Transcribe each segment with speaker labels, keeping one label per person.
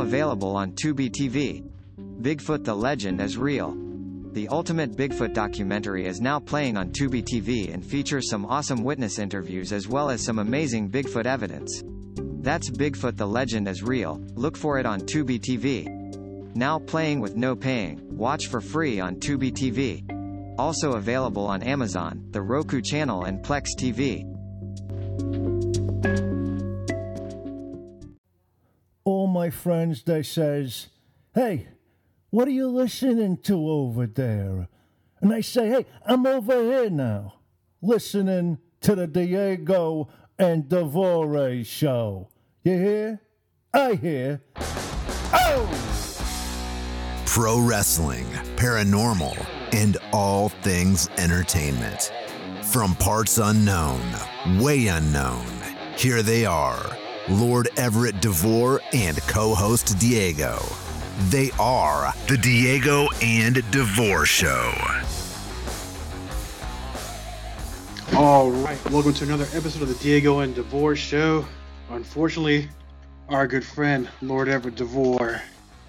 Speaker 1: available on Tubi TV. Bigfoot the Legend is Real. The ultimate Bigfoot documentary is now playing on Tubi TV and features some awesome witness interviews as well as some amazing Bigfoot evidence. That's Bigfoot the Legend is Real, look for it on Tubi TV. Now playing with no paying, watch for free on Tubi TV. Also available on Amazon, the Roku channel and Plex TV.
Speaker 2: Friends they says, "Hey, what are you listening to over there?" And I say, "Hey, I'm over here now, listening to the Diego and Devore show. You hear? I hear. Oh!"
Speaker 3: pro wrestling, paranormal, and all things entertainment. From parts unknown, way unknown, here they are Lord Everett DeVore and co host Diego. They are the Diego and DeVore Show.
Speaker 4: All right, welcome to another episode of the Diego and DeVore Show. Unfortunately, our good friend Lord Everett DeVore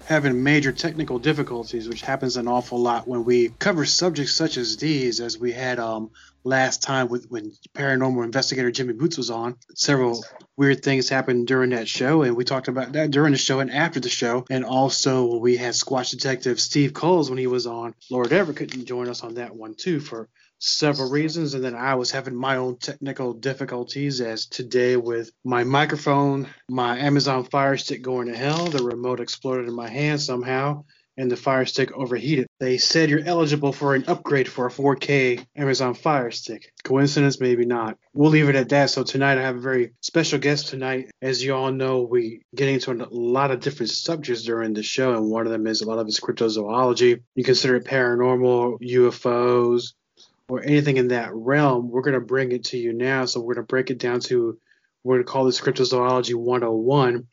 Speaker 4: having major technical difficulties, which happens an awful lot when we cover subjects such as these, as we had um, last time with when paranormal investigator Jimmy Boots was on. Several weird things happened during that show, and we talked about that during the show and after the show. And also, we had Squatch Detective Steve Coles when he was on. Lord Everett couldn't join us on that one too for several reasons and then i was having my own technical difficulties as today with my microphone my amazon fire stick going to hell the remote exploded in my hand somehow and the fire stick overheated. They said you're eligible for an upgrade for a 4k amazon fire stick. Coincidence? Maybe not. We'll leave it at that. So tonight i have a very special guest tonight. As you all know we get into a lot of different subjects during the show and one of them is a lot of it's cryptozoology. You consider it paranormal ufos or anything in that realm, we're going to bring it to you now. So we're going to break it down to, we're going to call this Cryptozoology 101.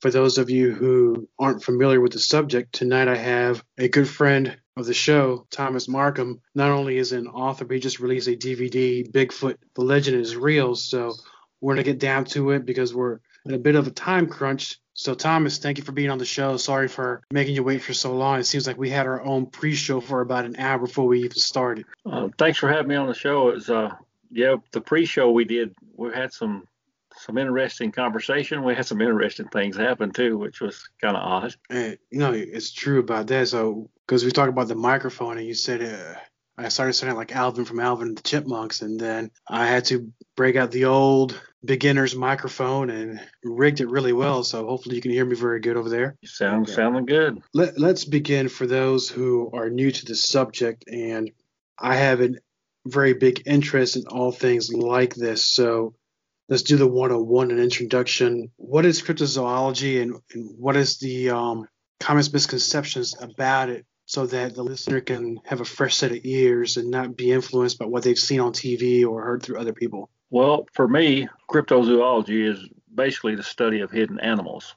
Speaker 4: For those of you who aren't familiar with the subject, tonight I have a good friend of the show, Thomas Marcum. Not only is an author, but he just released a DVD, Bigfoot, The Legend is Real. So we're going to get down to it because we're in a bit of a time crunch so, Thomas, thank you for being on the show. Sorry for making you wait for so long. It seems like we had our own pre-show for about an hour before we even started.
Speaker 5: Uh, thanks for having me on the show. It was, uh, yeah, the pre-show we did. We had some some interesting conversation. We had some interesting things happen too, which was kind of odd.
Speaker 4: And, you know, it's true about that. So, because we talked about the microphone, and you said uh, I started sounding like Alvin from Alvin and the Chipmunks, and then I had to break out the old beginner's microphone and rigged it really well. So hopefully you can hear me very good over there.
Speaker 5: You sound sounding good.
Speaker 4: Let, let's begin for those who are new to the subject, and I have a very big interest in all things like this. So let's do the 101 an introduction. What is cryptozoology, and, and what is the um, common misconceptions about it? So that the listener can have a fresh set of ears and not be influenced by what they've seen on TV or heard through other people?
Speaker 5: Well, for me, cryptozoology is basically the study of hidden animals.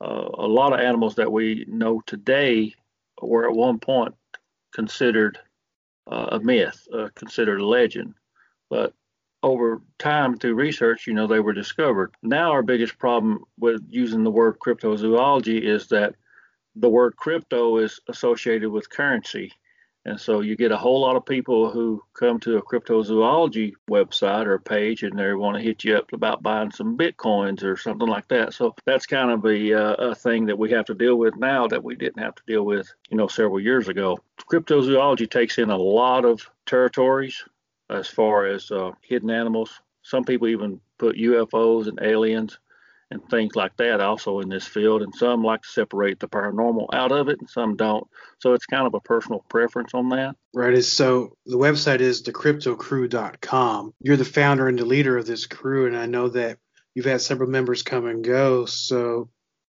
Speaker 5: Uh, a lot of animals that we know today were at one point considered uh, a myth, uh, considered a legend, but over time through research, you know, they were discovered. Now, our biggest problem with using the word cryptozoology is that the word crypto is associated with currency. And so you get a whole lot of people who come to a cryptozoology website or page and they want to hit you up about buying some bitcoins or something like that. So that's kind of a, uh, a thing that we have to deal with now that we didn't have to deal with, you know, several years ago. Cryptozoology takes in a lot of territories as far as uh, hidden animals. Some people even put UFOs and aliens and things like that also in this field. And some like to separate the paranormal out of it, and some don't. So it's kind of a personal preference on that.
Speaker 4: Right. So the website is thecryptocrew.com. You're the founder and the leader of this crew, and I know that you've had several members come and go. So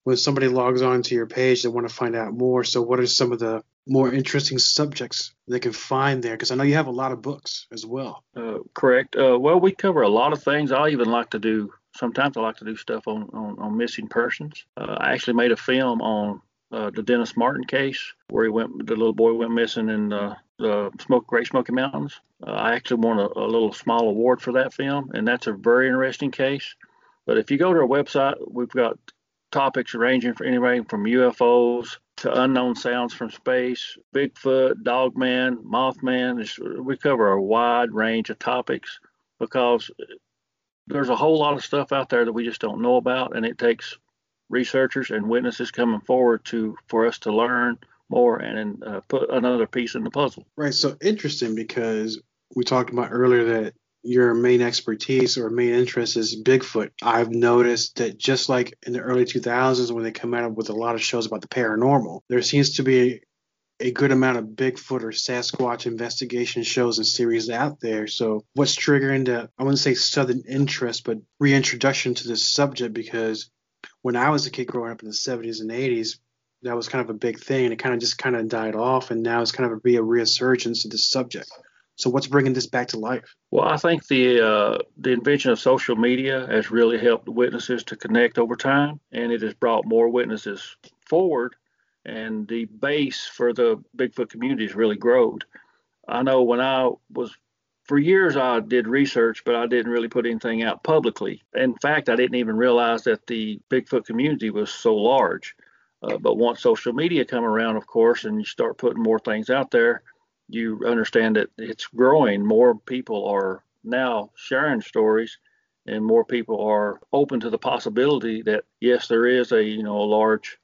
Speaker 4: when somebody logs on to your page, they want to find out more. So what are some of the more interesting subjects they can find there? Because I know you have a lot of books as well.
Speaker 5: Uh, correct. Uh, well, we cover a lot of things. I even like to do sometimes I like to do stuff on, on, on missing persons. Uh, I actually made a film on uh, the Dennis Martin case where he went, the little boy went missing in the, the Smoke, Great Smoky Mountains. Uh, I actually won a, a, little small award for that film, and that's a very interesting case. But if you go to our website, we've got topics ranging from anywhere from UFOs to unknown sounds from space, Bigfoot, Dogman, Mothman. We cover a wide range of topics because there's a whole lot of stuff out there that we just don't know about, and it takes researchers and witnesses coming forward to for us to learn more and uh, put another piece in the puzzle.
Speaker 4: Right. So interesting because we talked about earlier that your main expertise or main interest is Bigfoot. I've noticed that just like in the early 2000s when they come out with a lot of shows about the paranormal, there seems to be a good amount of Bigfoot or Sasquatch investigation shows and series out there. So, what's triggering the, I wouldn't say sudden interest, but reintroduction to this subject? Because when I was a kid growing up in the 70s and 80s, that was kind of a big thing, and it kind of just kind of died off, and now it's kind of a, be a resurgence of this subject. So what's bringing this back to life?
Speaker 5: Well, I think the uh, the invention of social media has really helped witnesses to connect over time, and it has brought more witnesses forward, and the base for the Bigfoot community really grown. I know when I was for years I did research, but I didn't really put anything out publicly. In fact, I didn't even realize that the Bigfoot community was so large. Uh, but once social media come around, of course, and you start putting more things out there, you understand that it's growing. More people are now sharing stories, and more people are open to the possibility that yes, there is a you know a large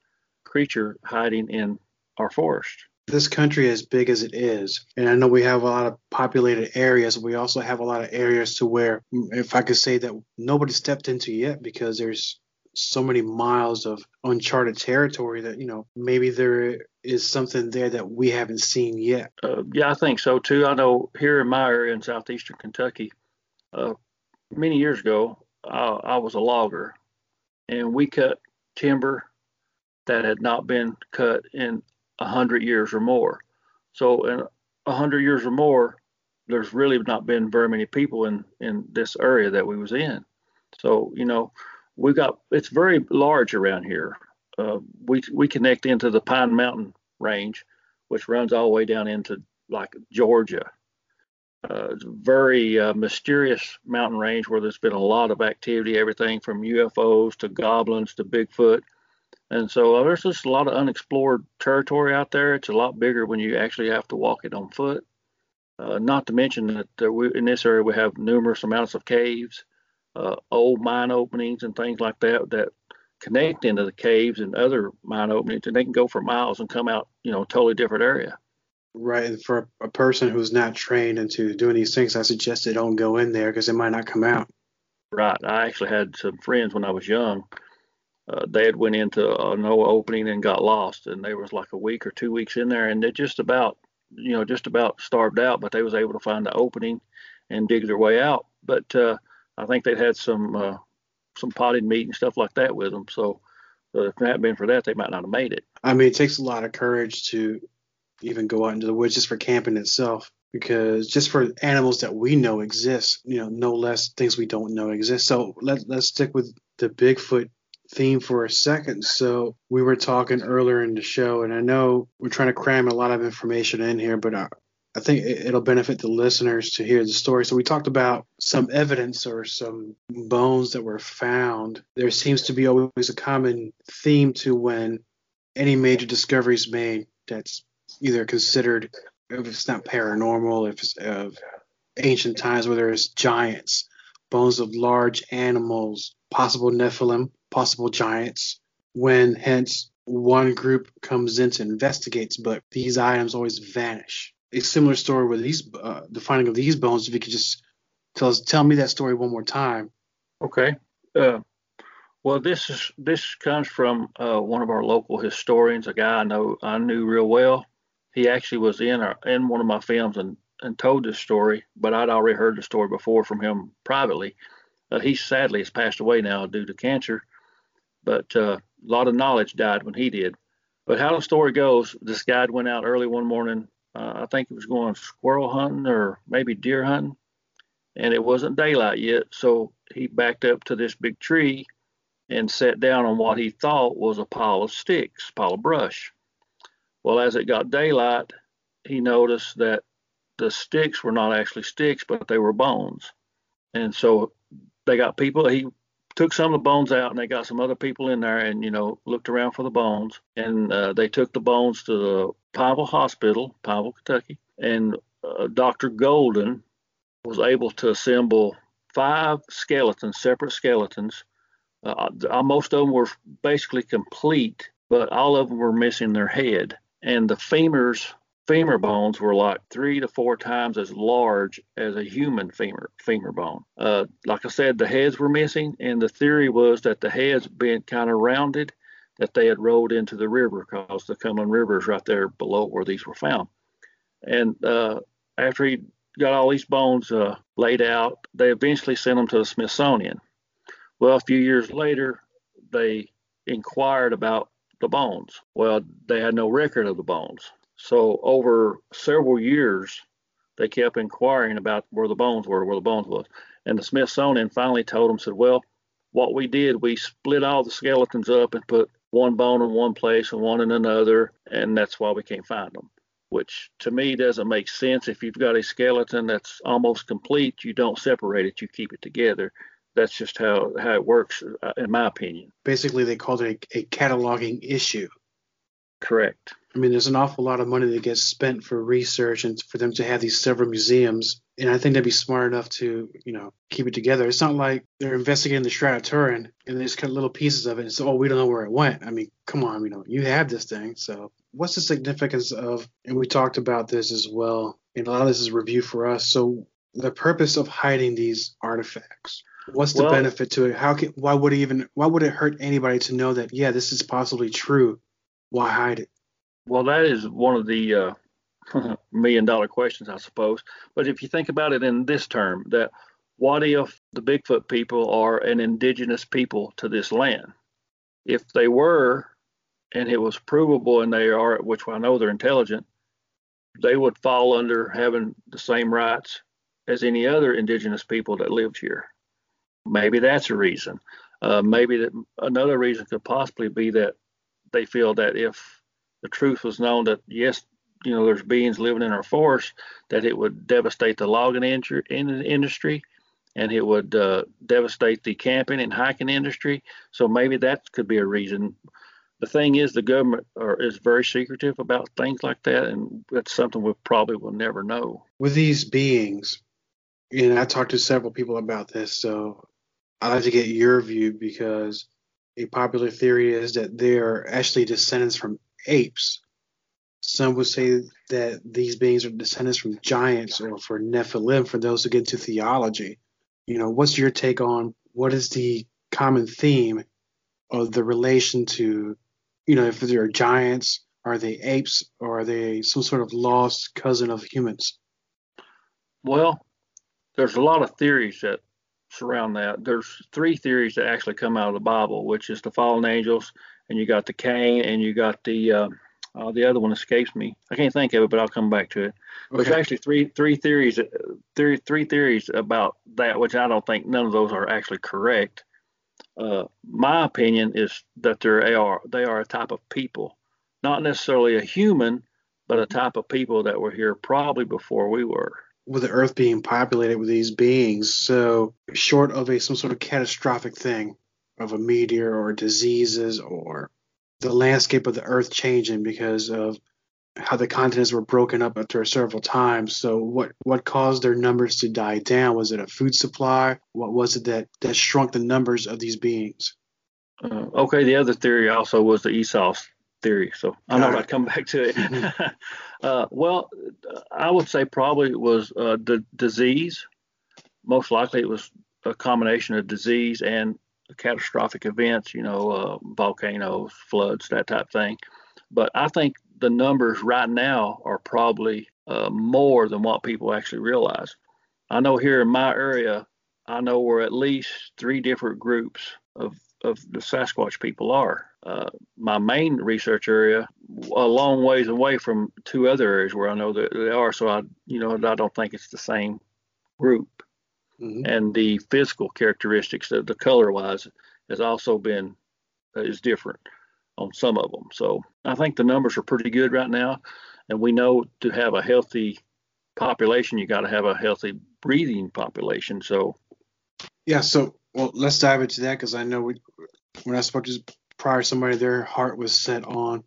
Speaker 5: creature hiding in our forest.
Speaker 4: This country, as big as it is, and I know we have a lot of populated areas, we also have a lot of areas to where, if I could say that nobody stepped into yet because there's so many miles of uncharted territory that you know maybe there is something there that we haven't seen yet.
Speaker 5: Uh, yeah, I think so too. I know here in my area in southeastern Kentucky, uh, many years ago, I, I was a logger, and we cut timber that had not been cut in a hundred years or more. So in a hundred years or more, there's really not been very many people in in this area that we was in. So you know we got it's very large around here. Uh, we we connect into the Pine Mountain range, which runs all the way down into like Georgia. Uh, it's a very uh, mysterious mountain range where there's been a lot of activity, everything from UFOs to goblins to Bigfoot. And so uh, there's just a lot of unexplored territory out there. It's a lot bigger when you actually have to walk it on foot. Uh, not to mention that we, in this area we have numerous amounts of caves uh, old mine openings and things like that that connect into the caves and other mine openings, and they can go for miles and come out, you know, a totally different area.
Speaker 4: Right. And for a person who's not trained into doing these things, I suggest they don't go in there because they might not come out.
Speaker 5: Right. I actually had some friends when I was young. Uh, they had went into an old opening and got lost, and they was like a week or two weeks in there, and they just about, you know, just about starved out, but they was able to find the opening and dig their way out. But uh, I think they'd had some uh, some potted meat and stuff like that with them. So uh, if it hadn't been for that, they might not have made it.
Speaker 4: I mean, it takes a lot of courage to even go out into the woods just for camping itself. Because just for animals that we know exist, you know, no less things we don't know exist. So let, let's stick with the Bigfoot theme for a second. So we were talking earlier in the show, and I know we're trying to cram a lot of information in here, but I, I think it'll benefit the listeners to hear the story. So we talked about some evidence or some bones that were found. There seems to be always a common theme to when any major discovery is made that's either considered if it's not paranormal, if it's of ancient times where there's giants, bones of large animals, possible Nephilim, possible giants, when hence one group comes in to investigate, but these items always vanish a similar story with these uh, the finding of these bones. If you could just tell us, tell me that story one more time.
Speaker 5: Okay. Uh, well, this is this comes from uh, one of our local historians, a guy I know I knew real well. He actually was in our, in one of my films and and told this story, but I'd already heard the story before from him privately. Uh, he sadly has passed away now due to cancer, but uh, a lot of knowledge died when he did. But how the story goes, this guy went out early one morning uh, I think he was going squirrel hunting or maybe deer hunting, and it wasn't daylight yet. So he backed up to this big tree and sat down on what he thought was a pile of sticks, pile of brush. Well, as it got daylight, he noticed that the sticks were not actually sticks, but they were bones. And so they got people, he took some of the bones out and they got some other people in there and you know looked around for the bones and uh, they took the bones to the Pineville Hospital, Pineville, Kentucky, and uh, Dr. Golden was able to assemble five skeletons, separate skeletons. Uh, most of them were basically complete, but all of them were missing their head. And the femurs femur bones were like three to four times as large as a human femur femur bone. Uh, like I said, the heads were missing, and the theory was that the heads being kind of rounded, that they had rolled into the river because the Cumberland River is right there below where these were found. And uh, after he got all these bones uh, laid out, they eventually sent them to the Smithsonian. Well, a few years later, they inquired about the bones. Well, they had no record of the bones. So over several years, they kept inquiring about where the bones were, where the bones was. And the Smithsonian finally told them, said, well, what we did, we split all the skeletons up and put one bone in one place and one in another, and that's why we can't find them. Which to me doesn't make sense. If you've got a skeleton that's almost complete, you don't separate it, you keep it together. That's just how, how it works, uh, in my opinion.
Speaker 4: Basically, they called it a, a cataloging issue.
Speaker 5: Correct.
Speaker 4: I mean, there's an awful lot of money that gets spent for research and for them to have these several museums. And I think they'd be smart enough to, you know, keep it together. It's not like they're investigating the Shroud of Turin and they just cut little pieces of it and say, oh, we don't know where it went. I mean, come on, you know, you have this thing. So what's the significance of, and we talked about this as well, and a lot of this is review for us. So the purpose of hiding these artifacts. What's the well, benefit to it? How can, why would it even, why would it hurt anybody to know that, yeah, this is possibly true? Why hide it?
Speaker 5: Well, that is one of the uh, million dollar questions, I suppose. But if you think about it in this term, that what if the Bigfoot people are an indigenous people to this land? If they were, and it was provable, and they are, which I know they're intelligent, they would fall under having the same rights as any other indigenous people that lived here. Maybe that's a reason. Uh, maybe that another reason could possibly be that they feel that if the truth was known that yes, you know, there's beings living in our forest, that it would devastate the logging industry and it would uh, devastate the camping and hiking industry. So maybe that could be a reason. The thing is, the government are, is very secretive about things like that, and that's something we probably will never know.
Speaker 4: With these beings, and I talked to several people about this, so I'd like to get your view because a popular theory is that they are actually descendants from apes. Some would say that these beings are descendants from giants or for Nephilim for those who get into theology. You know, what's your take on what is the common theme of the relation to, you know, if they're giants, are they apes or are they some sort of lost cousin of humans?
Speaker 5: Well, there's a lot of theories that surround that. There's three theories that actually come out of the Bible, which is the fallen angels, and you got the Cain, and you got the uh, uh, the other one escapes me. I can't think of it, but I'll come back to it. Okay. There's actually three three theories uh, three three theories about that, which I don't think none of those are actually correct. Uh, my opinion is that they are they are a type of people, not necessarily a human, but a type of people that were here probably before we were.
Speaker 4: With the Earth being populated with these beings, so short of a some sort of catastrophic thing, of a meteor or diseases or the landscape of the earth changing because of how the continents were broken up after several times. So what what caused their numbers to die down? Was it a food supply? What was it that that shrunk the numbers of these beings?
Speaker 5: Uh, okay, the other theory also was the Esau's theory. So I know I'd come back to it. Mm-hmm. uh, well, I would say probably it was uh, the disease. Most likely it was a combination of disease and catastrophic events, you know, uh, volcanoes, floods, that type of thing. But I think the numbers right now are probably uh, more than what people actually realize. I know here in my area, I know where at least three different groups of, of the Sasquatch people are. Uh, my main research area, a long ways away from two other areas where I know that they are. So I, you know, I don't think it's the same group mm-hmm. and the physical characteristics, the, the color wise, has also been uh, is different on some of them. So I think the numbers are pretty good right now, and we know to have a healthy population, you got to have a healthy breathing population. So
Speaker 4: yeah, so Well, let's dive into that because I know we, when I spoke to prior somebody, their heart was set on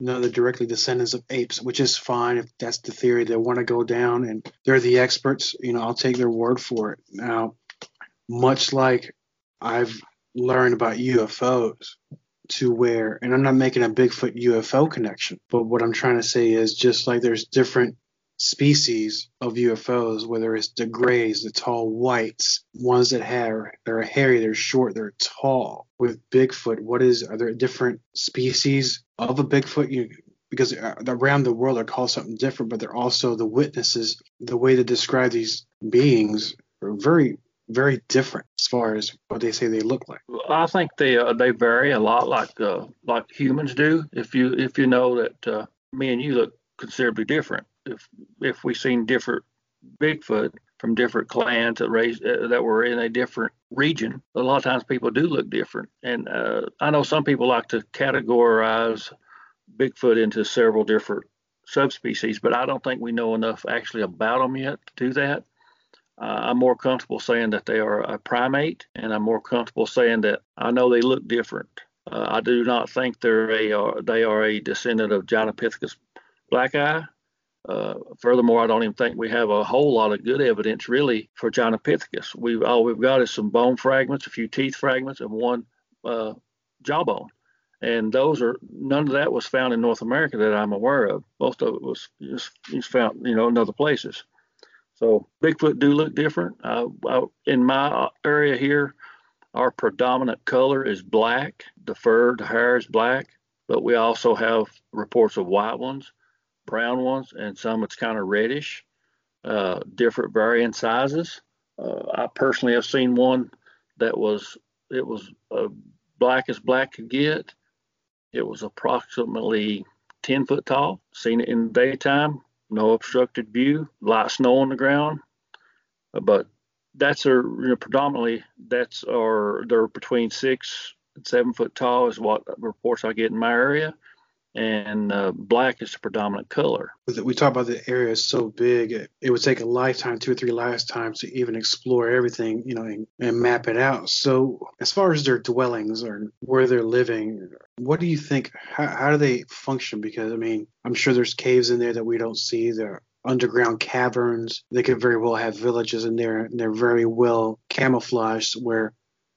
Speaker 4: no, they're directly descendants of apes, which is fine if that's the theory they want to go down and they're the experts. You know, I'll take their word for it. Now, much like I've learned about UFOs, to where, and I'm not making a Bigfoot UFO connection, but what I'm trying to say is just like there's different species of UFOs, whether it's the grays, the tall whites, ones that have they're hairy, they're short, they're tall. With Bigfoot, what is are there different species of a Bigfoot? You because uh, around the world they're called something different, but they're also the witnesses. The way to describe these beings are very very different as far as what they say they look like.
Speaker 5: I think they uh, they vary a lot, like uh, like humans do. If you if you know that uh, me and you look considerably different, if if we seen different Bigfoot from different clans that raised uh, that were in a different region, a lot of times people do look different. And uh, I know some people like to categorize Bigfoot into several different subspecies, but I don't think we know enough actually about them yet to do that. Uh, I'm more comfortable saying that they are a primate, and I'm more comfortable saying that I know they look different. Uh, I do not think they're a uh, they are a descendant of Gigantopithecus blacki. Uh, furthermore, I don't even think we have a whole lot of good evidence really for Gigantopithecus. We've all we've got is some bone fragments, a few teeth fragments, and one uh, jawbone. And those are none of that was found in North America that I'm aware of. Most of it was just, just found, you know, in other places. So Bigfoot do look different. Uh, in my area here, our predominant color is black. The fur, the hair is black, but we also have reports of white ones brown ones, and some it's kind of reddish, uh, different varying sizes. Uh, I personally have seen one that was it was uh, black as black could get. It was approximately 10 foot tall. Seen it in the daytime, no obstructed view, light snow on the ground. Uh, but that's a you know, predominantly that's or they're between six and seven foot tall is what reports I get in my area and uh, black is the predominant color.
Speaker 4: We talk about the area is so big, it, it, would take a lifetime, two or three lifetimes to even explore everything, you know, and, and, map it out. So, as far as their dwellings or where they're living, what do you think? How, how do they function? Because, I mean, I'm sure there's caves in there that we don't see. There underground caverns. They could very well have villages in there, and they're very well camouflaged where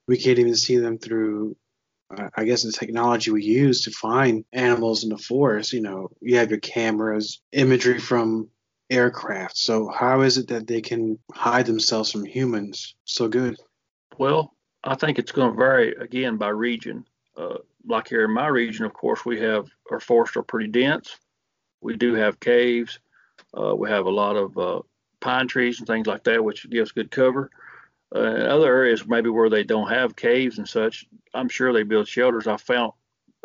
Speaker 4: we can't even see them through I guess the technology we use to find animals in the forest, you know, you have your cameras, imagery from aircraft. So how is it that they can hide themselves from humans so good?
Speaker 5: Well, I think it's going to vary again by region. Uh, like here in my region, of course, we have our forests are pretty dense. We do have caves. Uh, we have a lot of uh, pine trees and things like that, which gives good cover. Uh, in other areas, maybe where they don't have caves and such, I'm sure they build shelters. I found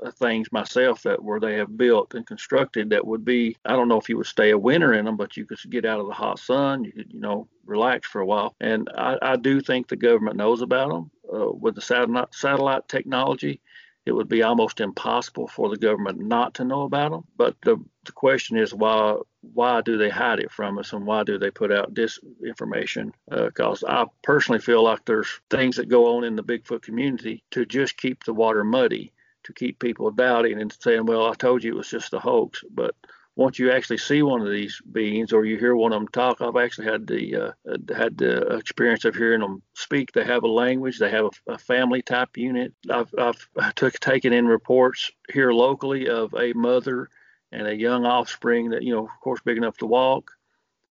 Speaker 5: uh, things myself that where they have built and constructed that would be I don't know if you would stay a winter in them, but you could get out of the hot sun, you could you know relax for a while. And I, I do think the government knows about them uh, with the satellite satellite technology it would be almost impossible for the government not to know about them. But the, the question is why why do they hide it from us and why do they put out disinformation? Because uh, I personally feel like there's things that go on in the Bigfoot community to just keep the water muddy, to keep people doubting and saying, well, I told you it was just a hoax. But once you actually see one of these beings or you hear one of them talk, I've actually had the uh, had the experience of hearing them speak. They have a language. They have a, a family type unit. I've I've took taken in reports here locally of a mother and a young offspring that you know, of course, big enough to walk.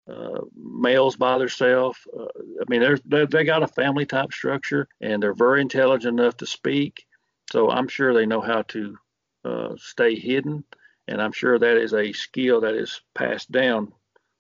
Speaker 5: Uh, males by themselves. Uh, I mean, they're, they they got a family type structure and they're very intelligent enough to speak. So I'm sure they know how to uh, stay hidden and I'm sure that is a skill that is passed down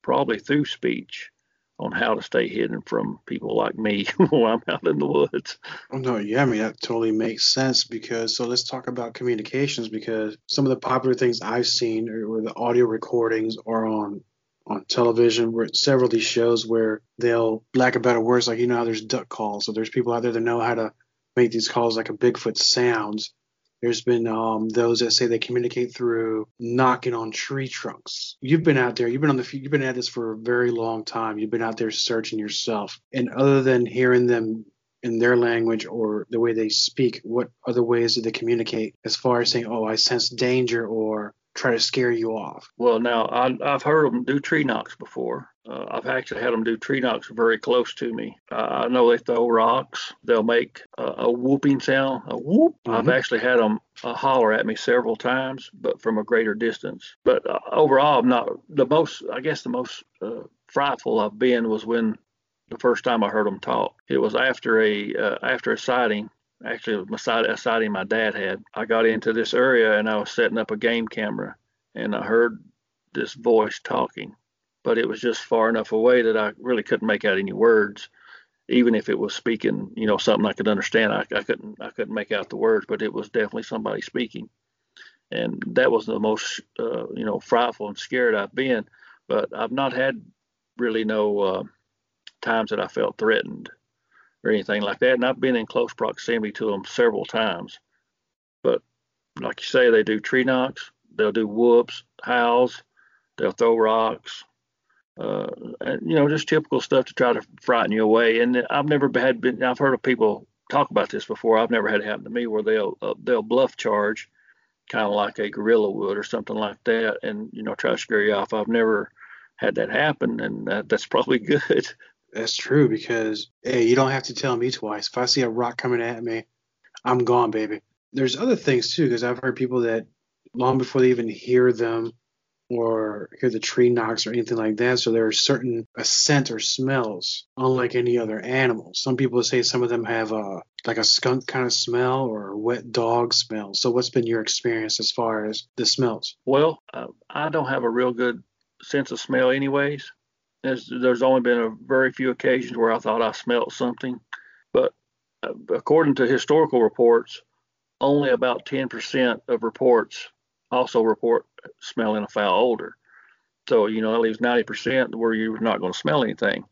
Speaker 5: probably through speech on how to stay hidden from people like me when I'm out in the woods.
Speaker 4: Oh no, yeah, I mean that totally makes sense because so let's talk about communications because some of the popular things I've seen or the audio recordings are on on television where several of these shows where they'll lack of better words like you know how there's duck calls so there's people out there that know how to make these calls like a Bigfoot sounds there's been um, those that say they communicate through knocking on tree trunks. You've been out there. You've been on the. You've been at this for a very long time. You've been out there searching yourself. And other than hearing them in their language or the way they speak? What other ways do they communicate as far as saying, "Oh, I sense danger," or try to scare you off?
Speaker 5: Well, now I, have heard them do tree knocks before. Uh, I've actually had them do tree knocks very close to me. Uh, I know they throw rocks. They'll make a whooping sound, a whoop. Mm-hmm. I've actually had them uh, holler at me several times, but from a greater distance. But uh, overall, I'm not the most. I guess the most uh, frightful I've been was when the first time I heard them talk. It was after a uh, after a sighting. Actually, it was a sighting my dad had. I got into this area and I was setting up a game camera, and I heard this voice talking but it was just far enough away that I really couldn't make out any words. Even if it was speaking, you know, something I could understand, I, I couldn't I couldn't make out the words, but it was definitely somebody speaking, and that was the most uh, you know frightful and scared I've been. But I've not had really no uh, times that I felt threatened or anything like that, and I've been in close proximity to them several times. But like you say, they do tree knocks, they'll do whoops, howls, they'll throw rocks, uh, you know, just typical stuff to try to frighten you away. And I've never had been. I've heard of people talk about this before. I've never had it happen to me where they'll uh, they'll bluff charge, kind of like a gorilla would or something like that, and you know try to scare you off. I've never had that happen, and that, that's probably good.
Speaker 4: That's true because hey, you don't have to tell me twice. If I see a rock coming at me, I'm gone, baby. There's other things too because I've heard people that long before they even hear them or hear the tree knocks or anything like that. So there are certain a scent or smells, unlike any other animal. Some people say some of them have a like a skunk kind of smell or a wet dog smell. So what's been your experience as far as the smells?
Speaker 5: Well, uh, I don't have a real good sense of smell, anyways. There's, there's only been a very few occasions where I thought I smelled something, but uh, according to historical reports, only about 10% of reports also report smelling a foul odor. So, you know, that leaves 90% where you're not going to smell anything.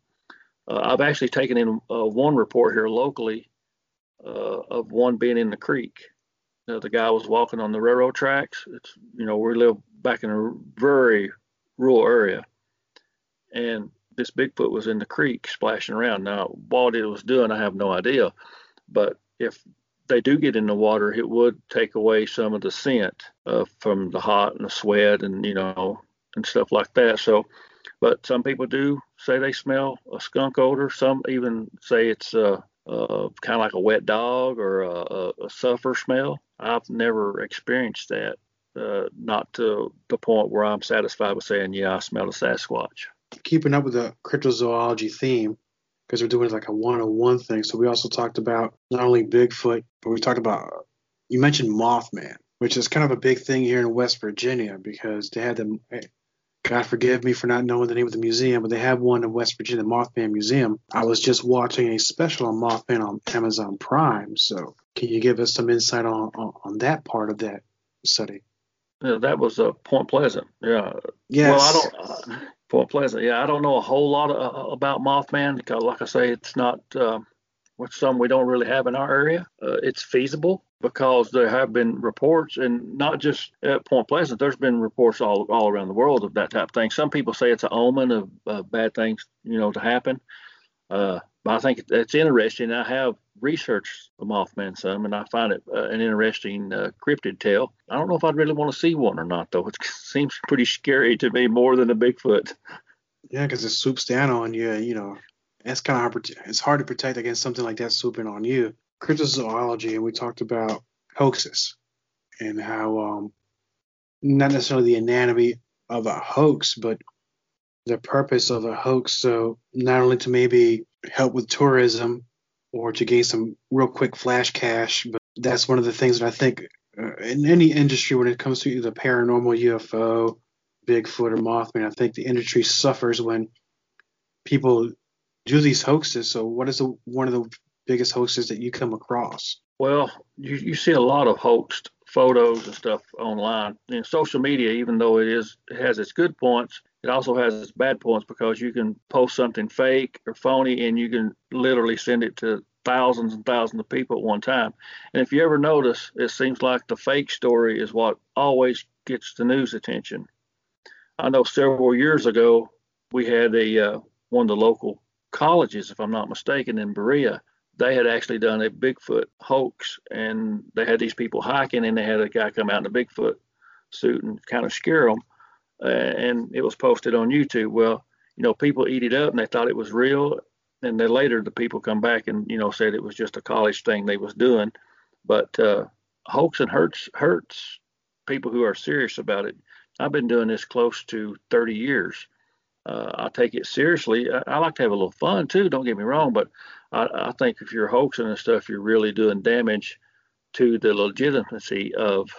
Speaker 5: Uh, I've actually taken in uh, one report here locally uh, of one being in the creek. The guy was walking on the railroad tracks. It's, you know, we live back in a very rural area. And this Bigfoot was in the creek splashing around. Now, what it was doing, I have no idea. But if they do get in the water, it would take away some of the scent uh, from the hot and the sweat and you know and stuff like that. So, but some people do say they smell a skunk odor. Some even say it's uh, uh, kind of like a wet dog or a, a, sulfur smell. I've never experienced that. Uh, not to the point where I'm satisfied with saying, yeah, I smell a Sasquatch.
Speaker 4: Keeping up with the cryptozoology theme, because we're doing like a one-on-one thing. So we also talked about not only Bigfoot, but we talked about you mentioned Mothman, which is kind of a big thing here in West Virginia because they had the God forgive me for not knowing the name of the museum, but they have one in West Virginia, the Mothman Museum. I was just watching a special on Mothman on Amazon Prime. So can you give us some insight on on, on that part of that study?
Speaker 5: Yeah, that was uh, Point Pleasant. Yeah.
Speaker 4: Yes.
Speaker 5: Well, I don't. Uh, Point Pleasant. Yeah, I don't know a whole lot of, uh, about Mothman because, like I say, it's not uh, what's some we don't really have in our area. Uh, it's feasible because there have been reports, and not just at Point Pleasant. There's been reports all all around the world of that type of thing. Some people say it's an omen of uh, bad things, you know, to happen. But I think it's interesting. I have researched the Mothman some, and I find it uh, an interesting uh, cryptid tale. I don't know if I'd really want to see one or not, though. It seems pretty scary to me more than a Bigfoot.
Speaker 4: Yeah, because it swoops down on you. You know, that's kind of hard. It's hard to protect against something like that swooping on you. Cryptozoology, and we talked about hoaxes and how um, not necessarily the anatomy of a hoax, but the purpose of a hoax. So not only to maybe help with tourism or to gain some real quick flash cash, but that's one of the things that I think uh, in any industry when it comes to either paranormal, UFO, Bigfoot, or Mothman, I think the industry suffers when people do these hoaxes. So what is the one of the biggest hoaxes that you come across?
Speaker 5: Well, you, you see a lot of hoaxed photos and stuff online. In social media, even though it is it has its good points, it also has its bad points because you can post something fake or phony and you can literally send it to thousands and thousands of people at one time. And if you ever notice, it seems like the fake story is what always gets the news attention. I know several years ago we had a uh, one of the local colleges, if I'm not mistaken, in Berea, they had actually done a Bigfoot hoax, and they had these people hiking, and they had a guy come out in a Bigfoot suit and kind of scare them, uh, and it was posted on YouTube. Well, you know, people eat it up, and they thought it was real, and then later the people come back and you know said it was just a college thing they was doing, but uh, hoaxing hurts hurts people who are serious about it. I've been doing this close to 30 years. Uh, I take it seriously. I, I, like to have a little fun too. Don't get me wrong, but I, I think if you're hoaxing and stuff, you're really doing damage to the legitimacy of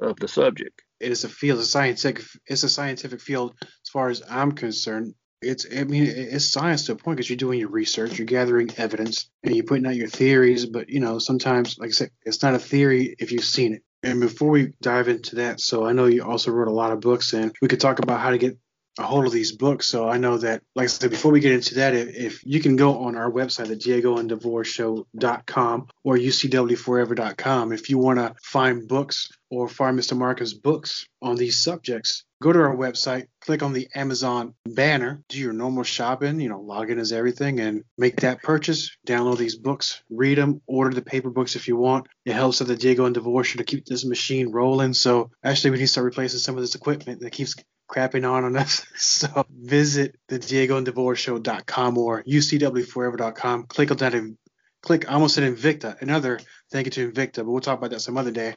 Speaker 5: of the subject.
Speaker 4: It is a field, a scientific. It's a scientific field as far as I'm concerned. It's, I mean, it's science to a point because you're doing your research, you're gathering evidence, and you're putting out your theories. But you know, sometimes, like I said, it's not a theory if you've seen it. And before we dive into that, so I know you also wrote a lot of books, and we could talk about how to get a hold of these books. So I know that, like I said, before we get into that, if, if you can go on our website at diegoanddevoreshow.com or ucwforever.com if you want to find books or find Mr. Marcus' books on these subjects, go to our website, click on the Amazon banner, do your normal shopping, you know, log in as everything, and make that purchase. Download these books, read them, order the paper books if you want. It helps at the Diego and Divorce to keep this machine rolling. So actually, we need to start replacing some of this equipment that keeps crapping on on us. So visit the Diego and DeVore Show.com or ucwforever.com. Click on that and click. I almost said Invicta. Another thank you to Invicta, but we'll talk about that some other day.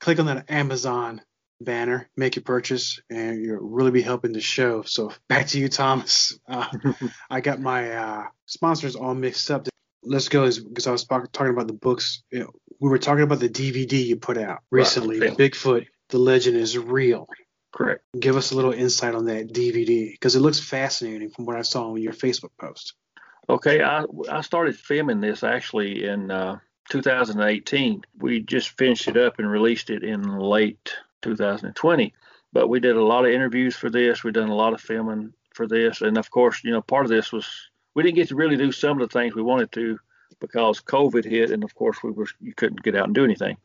Speaker 4: Click on that Amazon banner, make your purchase, and you'll really be helping the show. So back to you, Thomas. Uh, I got my uh, sponsors all mixed up. Let's go because I was talking about the books. You know, we were talking about the DVD you put out recently. Bigfoot, The Legend is Real.
Speaker 5: Correct.
Speaker 4: Give us a little insight on that DVD because it looks fascinating from what I saw on your Facebook post.
Speaker 5: Okay, I, I started filming this actually in uh, 2018. We just finished it up and released it in late 2020. But we did a lot of interviews for this. We've done a lot of filming for this, and of course, you know, part of this was we didn't get to really do some of the things we wanted to because COVID hit, and of course, we were you couldn't get out and do anything.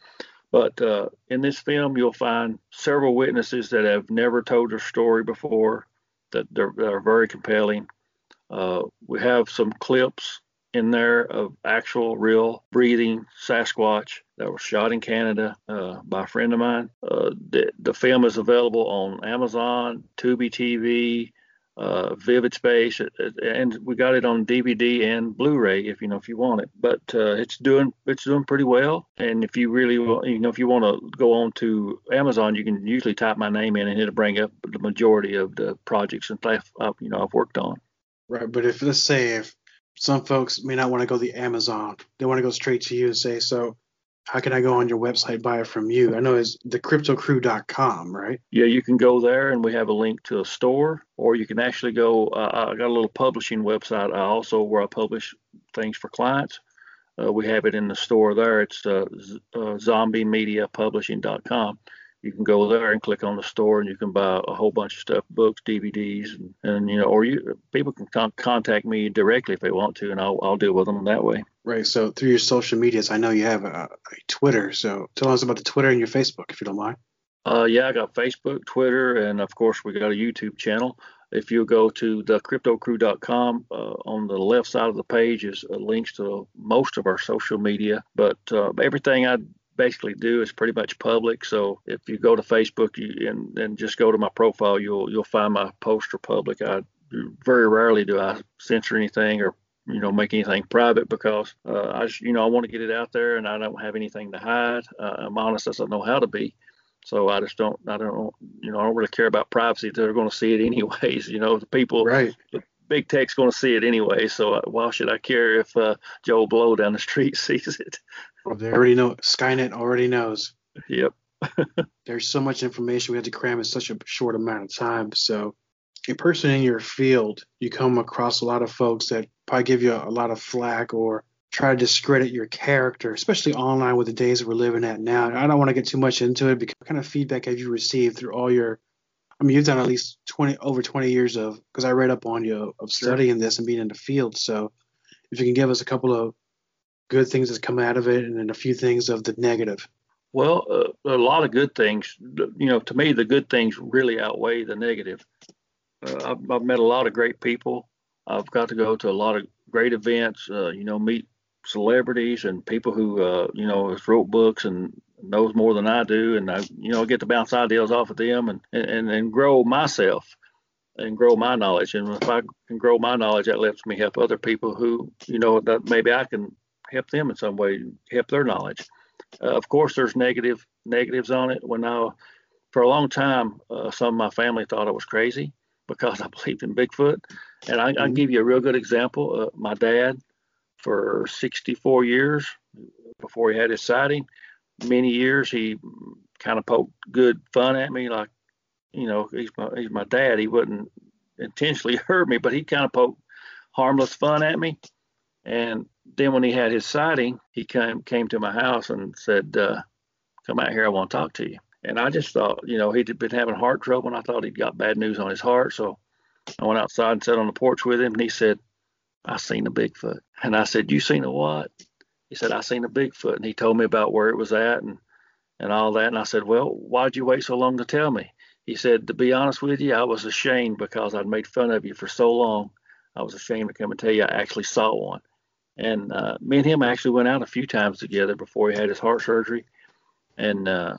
Speaker 5: But uh, in this film, you'll find several witnesses that have never told their story before, that, that are very compelling. Uh, we have some clips in there of actual, real, breathing Sasquatch that was shot in Canada uh, by a friend of mine. Uh, the, the film is available on Amazon, Tubi TV, uh, Vivid Space, and we got it on DVD and Blu-ray if you know if you want it. But uh, it's doing it's doing pretty well. And if you really you know if you want to go on to Amazon, you can usually type my name in and it'll bring up the majority of the projects and stuff I've, you know I've worked on.
Speaker 4: Right, but if let's say if some folks may not want to go the Amazon, they want to go straight to you and say, so how can I go on your website buy it from you? I know it's thecryptocrew.com, right?
Speaker 5: Yeah, you can go there and we have a link to a store, or you can actually go. Uh, I got a little publishing website I also where I publish things for clients. Uh, we have it in the store there. It's uh, uh, zombiemediapublishing.com you can go there and click on the store and you can buy a whole bunch of stuff books dvds and, and you know or you people can con- contact me directly if they want to and I'll, I'll deal with them that way
Speaker 4: right so through your social medias i know you have a, a twitter so tell us about the twitter and your facebook if you don't mind
Speaker 5: uh, yeah i got facebook twitter and of course we got a youtube channel if you go to thecryptocrew.com, uh, on the left side of the page is uh, links to most of our social media. But uh, everything I basically do is pretty much public. So if you go to Facebook you, and, and just go to my profile, you'll you'll find my posts are public. I very rarely do I censor anything or you know make anything private because uh, I just, you know I want to get it out there and I don't have anything to hide. Uh, I'm honest as I know how to be. So I just don't I don't you know I don't really care about privacy. They're going to see it anyways. You know the people
Speaker 4: right.
Speaker 5: The, big tech's going to see it anyway. So uh, why should I care if uh, Joe Blow down the street sees it?
Speaker 4: Well, they already know. Skynet already knows.
Speaker 5: Yep.
Speaker 4: There's so much information we have to cram in such a short amount of time. So, a person in your field, you come across a lot of folks that probably give you a, a lot of flack or try to discredit your character, especially online with the days we're living at now. I don't want to get too much into it because what kind of feedback have you received through all your I mean, you've done at least 20 over 20 years of because I read up on you of studying this and being in the field. So, if you can give us a couple of good things that come out of it and then a few things of the negative.
Speaker 5: Well, uh, a lot of good things. You know, to me, the good things really outweigh the negative. Uh, I've, I've, met a lot of great people. I've got to go to a lot of great events. Uh, you know, meet celebrities and people who uh, you know wrote books and knows more than I do, and I you know get to bounce ideas off of them and and and grow myself and grow my knowledge. And if I can grow my knowledge, that lets me help other people who you know that maybe I can help them in some way, help their knowledge. Uh, of course, there's negative negatives on it. When I for a long time, uh, some of my family thought I was crazy because I believed in Bigfoot. And I, will mm-hmm. give you a real good example. Uh, my dad, for 64 years before he had his sighting, many years he kind of poked good fun at me, like, you know, he's my he's my dad. He wouldn't intentionally hurt me, but he kind of poked harmless fun at me. And then when he had his sighting, he came came to my house and said, uh, "Come out here, I want to talk to you." And I just thought, you know, he'd been having heart trouble, and I thought he'd got bad news on his heart. So I went outside and sat on the porch with him, and he said, I seen a Bigfoot. And I said, You seen a what? He said, I seen a Bigfoot. And he told me about where it was at and, and all that. And I said, Well, why'd you wait so long to tell me? He said, To be honest with you, I was ashamed because I'd made fun of you for so long. I was ashamed to come and tell you I actually saw one. And uh, me and him actually went out a few times together before he had his heart surgery. And uh,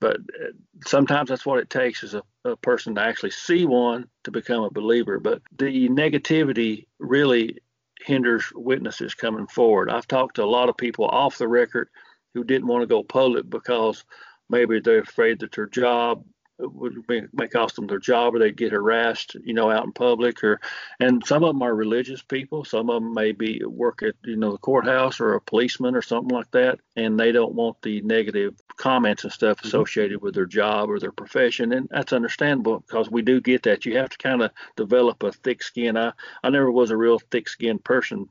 Speaker 5: but uh, sometimes that's what it takes is a, a, person to actually see one to become a believer. But the negativity really hinders witnesses coming forward. I've talked to a lot of people off the record who didn't want to go public because maybe they're afraid that their job would may cost them their job or they'd get harassed, you know, out in public or and some of them are religious people. Some of them may be work at, you know, the courthouse or a policeman or something like that. And they don't want the negative comments and stuff mm-hmm. associated mm-hmm. with their job or their profession. And that's understandable because we do get that. You have to kind of develop a thick skin. I, I never was a real thick skinned person.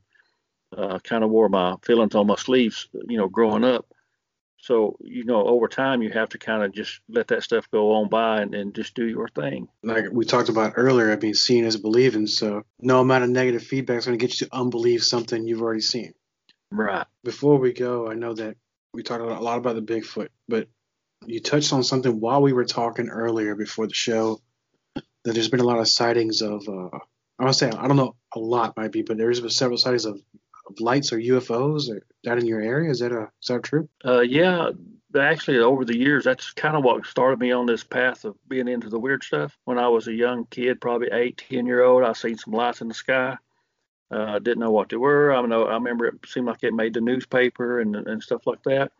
Speaker 5: Uh, kind of wore my feelings on my sleeves, you know, growing up so, you know, over time, you have to kind of just let that stuff go on by and, and just do your thing.
Speaker 4: Like we talked about earlier, I mean, seeing is believing. So, no amount of negative feedback is going to get you to unbelieve something you've already seen.
Speaker 5: Right.
Speaker 4: Before we go, I know that we talked a lot about the Bigfoot, but you touched on something while we were talking earlier before the show that there's been a lot of sightings of, uh, I want to say, I don't know, a lot might be, but there's been several sightings of lights or UFOs or that in your area? Is that a is that true?
Speaker 5: Uh, yeah, actually over the years that's kind of what started me on this path of being into the weird stuff. When I was a young kid, probably eight, ten year old, I seen some lights in the sky. I uh, didn't know what they were. I know I remember it seemed like it made the newspaper and and stuff like that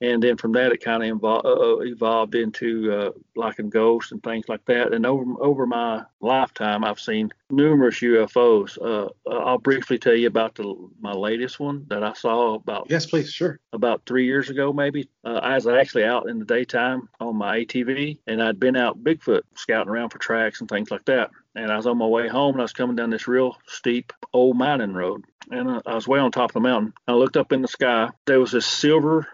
Speaker 5: and then from that it kind of evol- uh, uh, evolved into uh, liking ghosts and things like that. And over over my lifetime, I've seen numerous UFOs. Uh, uh, I'll briefly tell you about the my latest one that I saw about
Speaker 4: yes, please, sure,
Speaker 5: about three years ago maybe. Uh, I was actually out in the daytime on my ATV, and I'd been out Bigfoot scouting around for tracks and things like that. And I was on my way home, and I was coming down this real steep old mining road, and I was way on top of the mountain. I looked up in the sky. There was this silver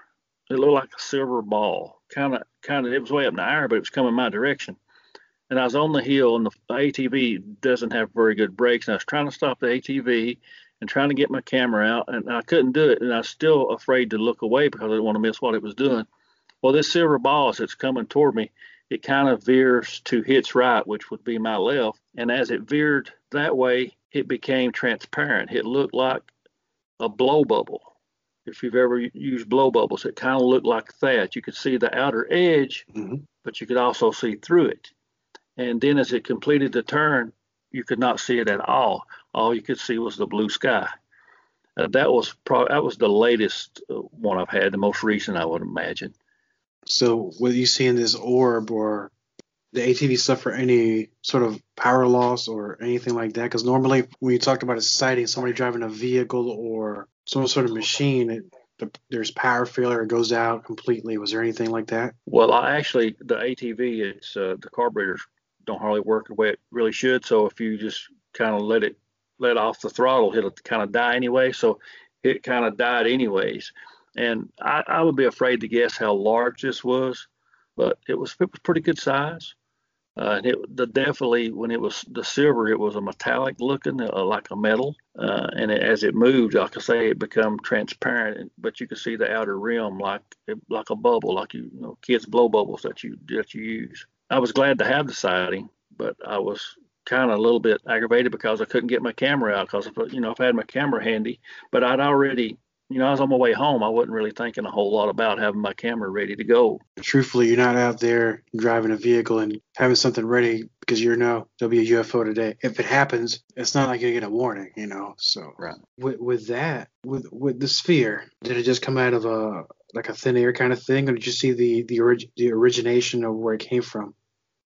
Speaker 5: it looked like a silver ball. Kind of, kind of. It was way up in the air, but it was coming my direction. And I was on the hill, and the ATV doesn't have very good brakes. And I was trying to stop the ATV and trying to get my camera out, and I couldn't do it. And I was still afraid to look away because I didn't want to miss what it was doing. Well, this silver ball, as it's coming toward me, it kind of veers to its right, which would be my left. And as it veered that way, it became transparent. It looked like a blow bubble if you've ever used blow bubbles, it kind of looked like that. You could see the outer edge, mm-hmm. but you could also see through it. And then as it completed the turn, you could not see it at all. All you could see was the blue sky. Uh, that was pro- that was the latest uh, one I've had, the most recent I would imagine.
Speaker 4: So, were you see in this orb or the ATV suffer any sort of power loss or anything like that? Because normally, when you talk about a sighting, somebody driving a vehicle or some sort of machine, it, the, there's power failure, it goes out completely. Was there anything like that?
Speaker 5: Well, I actually the ATV, it's uh, the carburetors don't hardly work the way it really should. So if you just kind of let it let off the throttle, it'll kind of die anyway. So it kind of died anyways. And I, I would be afraid to guess how large this was, but it was it was pretty good size. Uh, and it the definitely when it was the silver, it was a metallic looking, uh, like a metal. Uh, and it, as it moved, like I say, it become transparent, but you could see the outer rim like like a bubble, like you, you know, kids blow bubbles that you that you use. I was glad to have the sighting, but I was kind of a little bit aggravated because I couldn't get my camera out because you know if I had my camera handy, but I'd already you know, I was on my way home. I wasn't really thinking a whole lot about having my camera ready to go.
Speaker 4: Truthfully, you're not out there driving a vehicle and having something ready because you know there'll be a UFO today. If it happens, it's not like you get a warning, you know. So
Speaker 5: right.
Speaker 4: with with that, with with the sphere, did it just come out of a like a thin air kind of thing, or did you see the the orig- the origination of where it came from?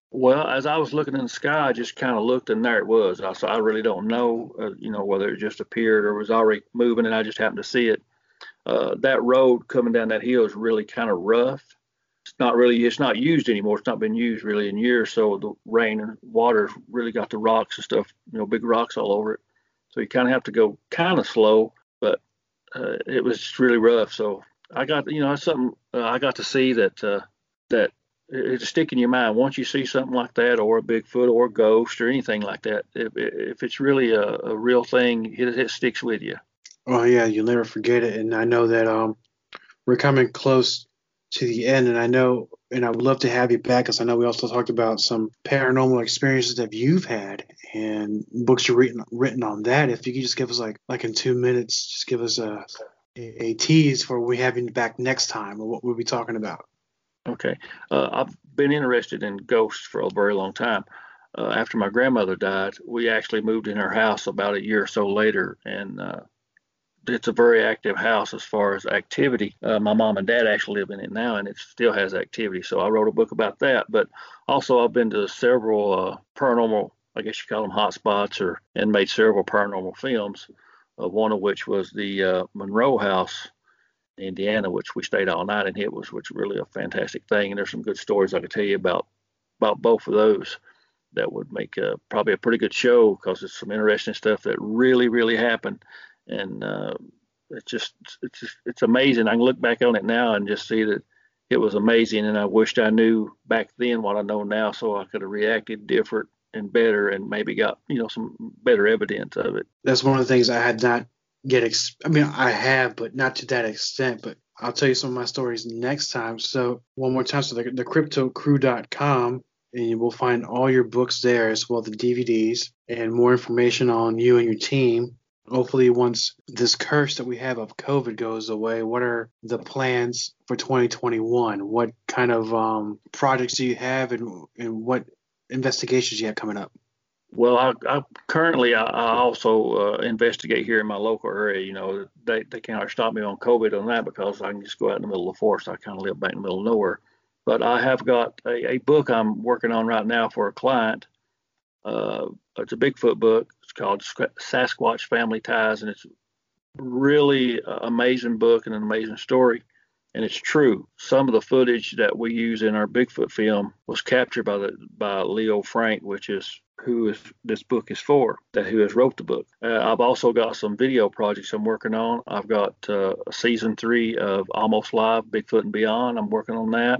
Speaker 5: Well, as I was looking in the sky, I just kind of looked, and there it was. I, so I really don't know, uh, you know, whether it just appeared or was already moving, and I just happened to see it. Uh, that road coming down that hill is really kind of rough. It's not really, it's not used anymore. It's not been used really in years. So the rain and water really got the rocks and stuff, you know, big rocks all over it. So you kind of have to go kind of slow, but uh, it was really rough. So I got, you know, something uh, I got to see that uh, that it'll stick in your mind once you see something like that or a bigfoot or a ghost or anything like that if, if it's really a, a real thing it, it, sticks with you
Speaker 4: oh yeah you'll never forget it and i know that um we're coming close to the end and i know and i would love to have you back because i know we also talked about some paranormal experiences that you've had and books you've written written on that if you could just give us like like in two minutes just give us a a, a tease for we having you back next time or what we'll be talking about
Speaker 5: Okay. Uh, I've been interested in ghosts for a very long time. Uh, after my grandmother died, we actually moved in her house about a year or so later, and uh, it's a very active house as far as activity. Uh, my mom and dad actually live in it now, and it still has activity. So I wrote a book about that. But also, I've been to several uh, paranormal, I guess you call them hotspots, or and made several paranormal films. Uh, one of which was the Monroe House in Indiana, which we stayed all night and It was which really a fantastic thing. And there's some good stories I could tell you about about both of those that would make a, probably a pretty good show because it's some interesting stuff that really really happened. And uh, it's just it's just it's amazing. I can look back on it now and just see that it was amazing. And I wished I knew back then what I know now, so I could have reacted different and better and maybe got you know some better evidence of it.
Speaker 4: That's one of the things I had not get ex- I mean I have but not to that extent but I'll tell you some of my stories next time so one more time so the, the cryptocrew.com and you will find all your books there as well the DVDs and more information on you and your team hopefully once this curse that we have of COVID goes away what are the plans for 2021 what kind of um, projects do you have and, and what investigations you have coming up
Speaker 5: well, I, I currently I, I also uh, investigate here in my local area. You know, they they can't stop me on COVID on that because I can just go out in the middle of the forest. I kind of live back in the middle of nowhere. But I have got a, a book I'm working on right now for a client. Uh, it's a Bigfoot book. Called Sasquatch Family Ties, and it's really amazing book and an amazing story and it's true. Some of the footage that we use in our Bigfoot film was captured by the by Leo Frank, which is who is this book is for, that who has wrote the book. Uh, I've also got some video projects I'm working on. I've got uh, season three of Almost Live, Bigfoot and Beyond. I'm working on that.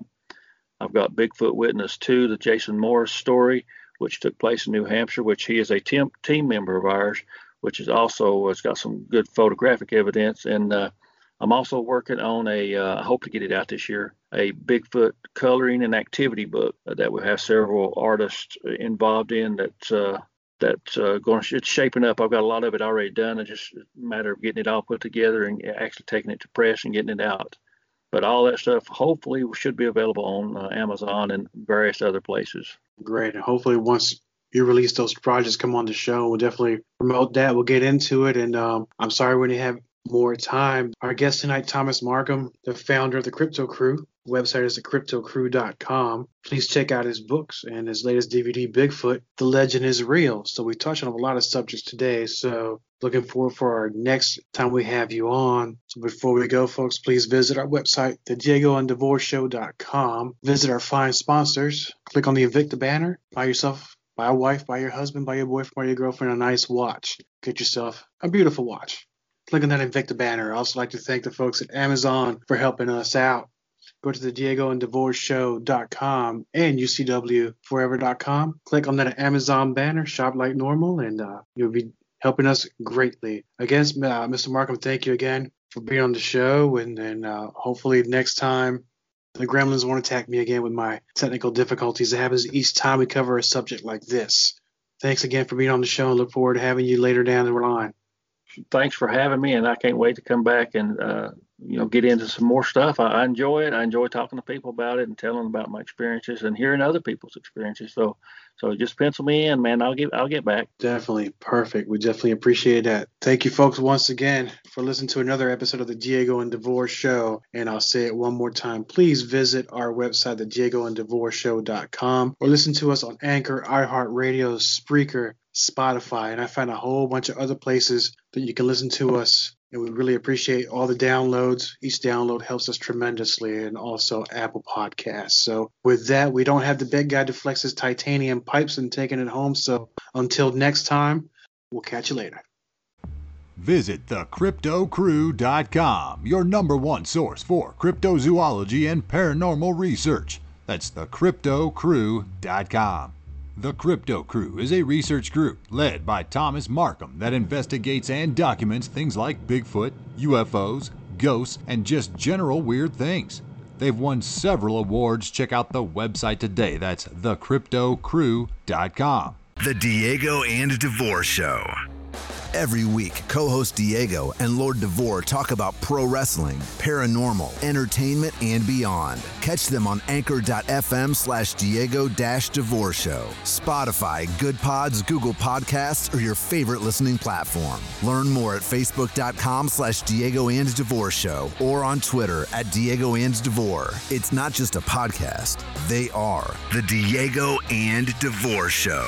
Speaker 5: I've got Bigfoot Witness 2, the Jason Morris story, which took place in New Hampshire, which he is a team, team member of ours, which is also has got some good photographic evidence. And uh, I'm also working on a. Uh, I hope to get it out this year. A Bigfoot coloring and activity book that we have several artists involved in. That's uh, that's uh, going. To, it's shaping up. I've got a lot of it already done. It's just a matter of getting it all put together and actually taking it to press and getting it out. But all that stuff hopefully should be available on uh, Amazon and various other places.
Speaker 4: Great. And hopefully once you release those projects, come on the show. We'll definitely promote that. We'll get into it. And um, I'm sorry we didn't have more time. Our guest tonight, Thomas Marcum, the founder of the Crypto Crew. Website is thecryptocrew.com. Please check out his books and his latest DVD, Bigfoot. The legend is real. So we touched on a lot of subjects today. So looking forward for our next time we have you on. So before we go, folks, please visit our website, thediegoanddevoreshow.com. Visit our fine sponsors. Click on the Invicta banner. Buy yourself, buy a wife, buy your husband, buy your boyfriend, buy your girlfriend a nice watch. Get yourself a beautiful watch click on that Invicta banner. I'd also like to thank the folks at Amazon for helping us out. Go to the Diego and DeVore Show.com and UCWForever.com. Click on that Amazon banner, shop like normal, and uh, you'll be helping us greatly. Again, uh, Mr. Marcum, thank you again for being on the show, and then uh, hopefully next time the gremlins won't attack me again with my technical difficulties. It happens each time we cover a subject like this. Thanks again for being on the show and look forward to having you later down the line.
Speaker 5: Thanks for having me, and I can't wait to come back and uh, you know get into some more stuff. I, I, enjoy it. I enjoy talking to people about it and telling them about my experiences and hearing other people's experiences. So so just pencil me in, man. I'll get I'll get back.
Speaker 4: Definitely perfect. We definitely appreciate that. Thank you, folks, once again for listening to another episode of the Diego and DeVore Show. And I'll say it one more time. Please visit our website, the Diego and DeVore Show.com, or listen to us on Anchor, iHeartRadio, Spreaker, Spotify, and I find a whole bunch of other places that you can listen to us. And we really appreciate all the downloads. Each download helps us tremendously, and also Apple Podcasts. So, with that, we don't have the big guy to flex his titanium pipes and taking it home. So, until next time, we'll catch you later.
Speaker 6: Visit thecryptocrew.com, your number one source for cryptozoology and paranormal research. That's thecryptocrew.com. The Crypto Crew is a research group led by Thomas Marcum that investigates and documents things like Bigfoot, UFOs, ghosts, and just general weird things. They've won several awards. Check out the website today. That's thecryptocrew.com.
Speaker 3: The Diego and DeVore Show. Every week, co host Diego and Lord DeVore talk about pro wrestling, paranormal, entertainment, and beyond. Catch them on anchor.fm slash Diego DeVore Show, Spotify, Good Pods, Google Podcasts, or your favorite listening platform. Learn more at facebook.com slash Diego and DeVore Show or on Twitter at Diego and DeVore. It's not just a podcast, they are the Diego and DeVore Show.